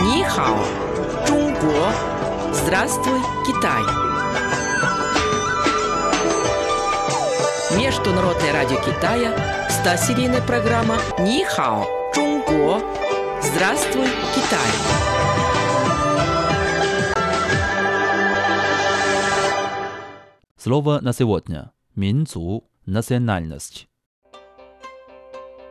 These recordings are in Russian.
Нихао, Чунго, Здравствуй, Китай. Международное радио Китая, 100-серийная программа Нихао, Чунго, Здравствуй, Китай. Слово на сегодня. Минзу. Национальность.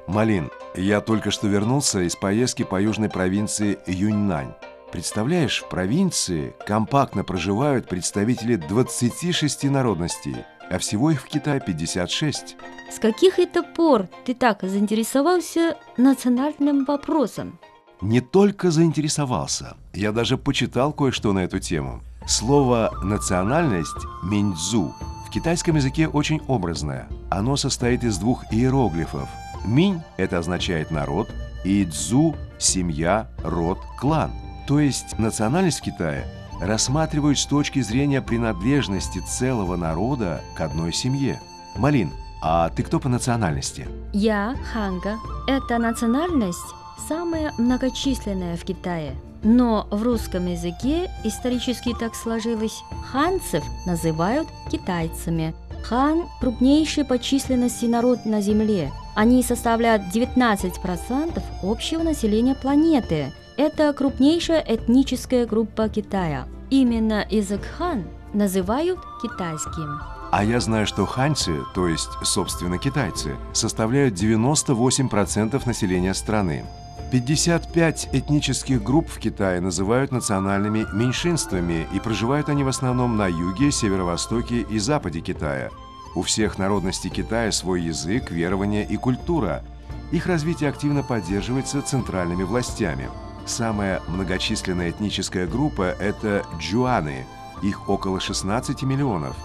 Малин, я только что вернулся из поездки по южной провинции Юньнань. Представляешь, в провинции компактно проживают представители 26 народностей, а всего их в Китае 56. С каких это пор ты так заинтересовался национальным вопросом? Не только заинтересовался, я даже почитал кое-что на эту тему. Слово «национальность» – «миньцзу» в китайском языке очень образное. Оно состоит из двух иероглифов. «Минь» – это означает «народ», и «цзу» – «семья», «род», «клан». То есть национальность в Китае рассматривают с точки зрения принадлежности целого народа к одной семье. Малин, а ты кто по национальности? Я ханга. Эта национальность самая многочисленная в Китае. Но в русском языке исторически так сложилось, ханцев называют китайцами. Хан – крупнейший по численности народ на Земле. Они составляют 19% общего населения планеты. Это крупнейшая этническая группа Китая. Именно язык хан называют китайским. А я знаю, что ханьцы, то есть, собственно, китайцы, составляют 98% населения страны. 55 этнических групп в Китае называют национальными меньшинствами, и проживают они в основном на юге, северо-востоке и западе Китая. У всех народностей Китая свой язык, верование и культура. Их развитие активно поддерживается центральными властями. Самая многочисленная этническая группа – это джуаны, их около 16 миллионов.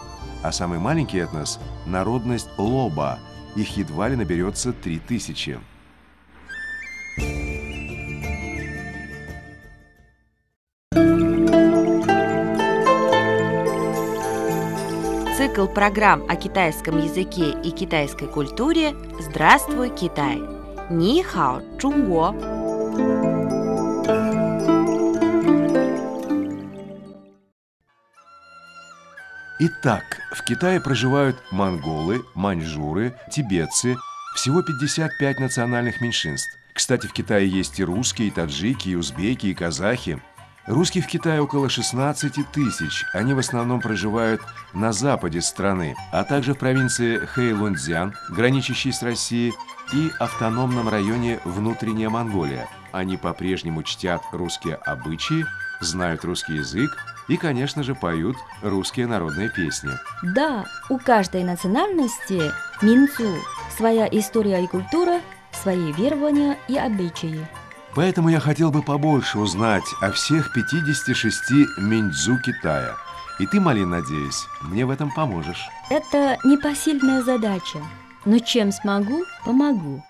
А самый маленький этнос – народность лоба, их едва ли наберется 3000. Цикл программ о китайском языке и китайской культуре «Здравствуй, Китай!» Ни хао, Чунго! Итак, в Китае проживают монголы, маньчжуры, тибетцы, всего 55 национальных меньшинств. Кстати, в Китае есть и русские, и таджики, и узбеки, и казахи. Русских в Китае около 16 тысяч. Они в основном проживают на западе страны, а также в провинции Хэйлунцзян, граничащей с Россией, и автономном районе Внутренняя Монголия. Они по-прежнему чтят русские обычаи, знают русский язык и, конечно же, поют русские народные песни. Да, у каждой национальности минцу своя история и культура, свои верования и обычаи. Поэтому я хотел бы побольше узнать о всех 56 миндзу Китая. И ты, Малин, надеюсь, мне в этом поможешь. Это непосильная задача, но чем смогу, помогу.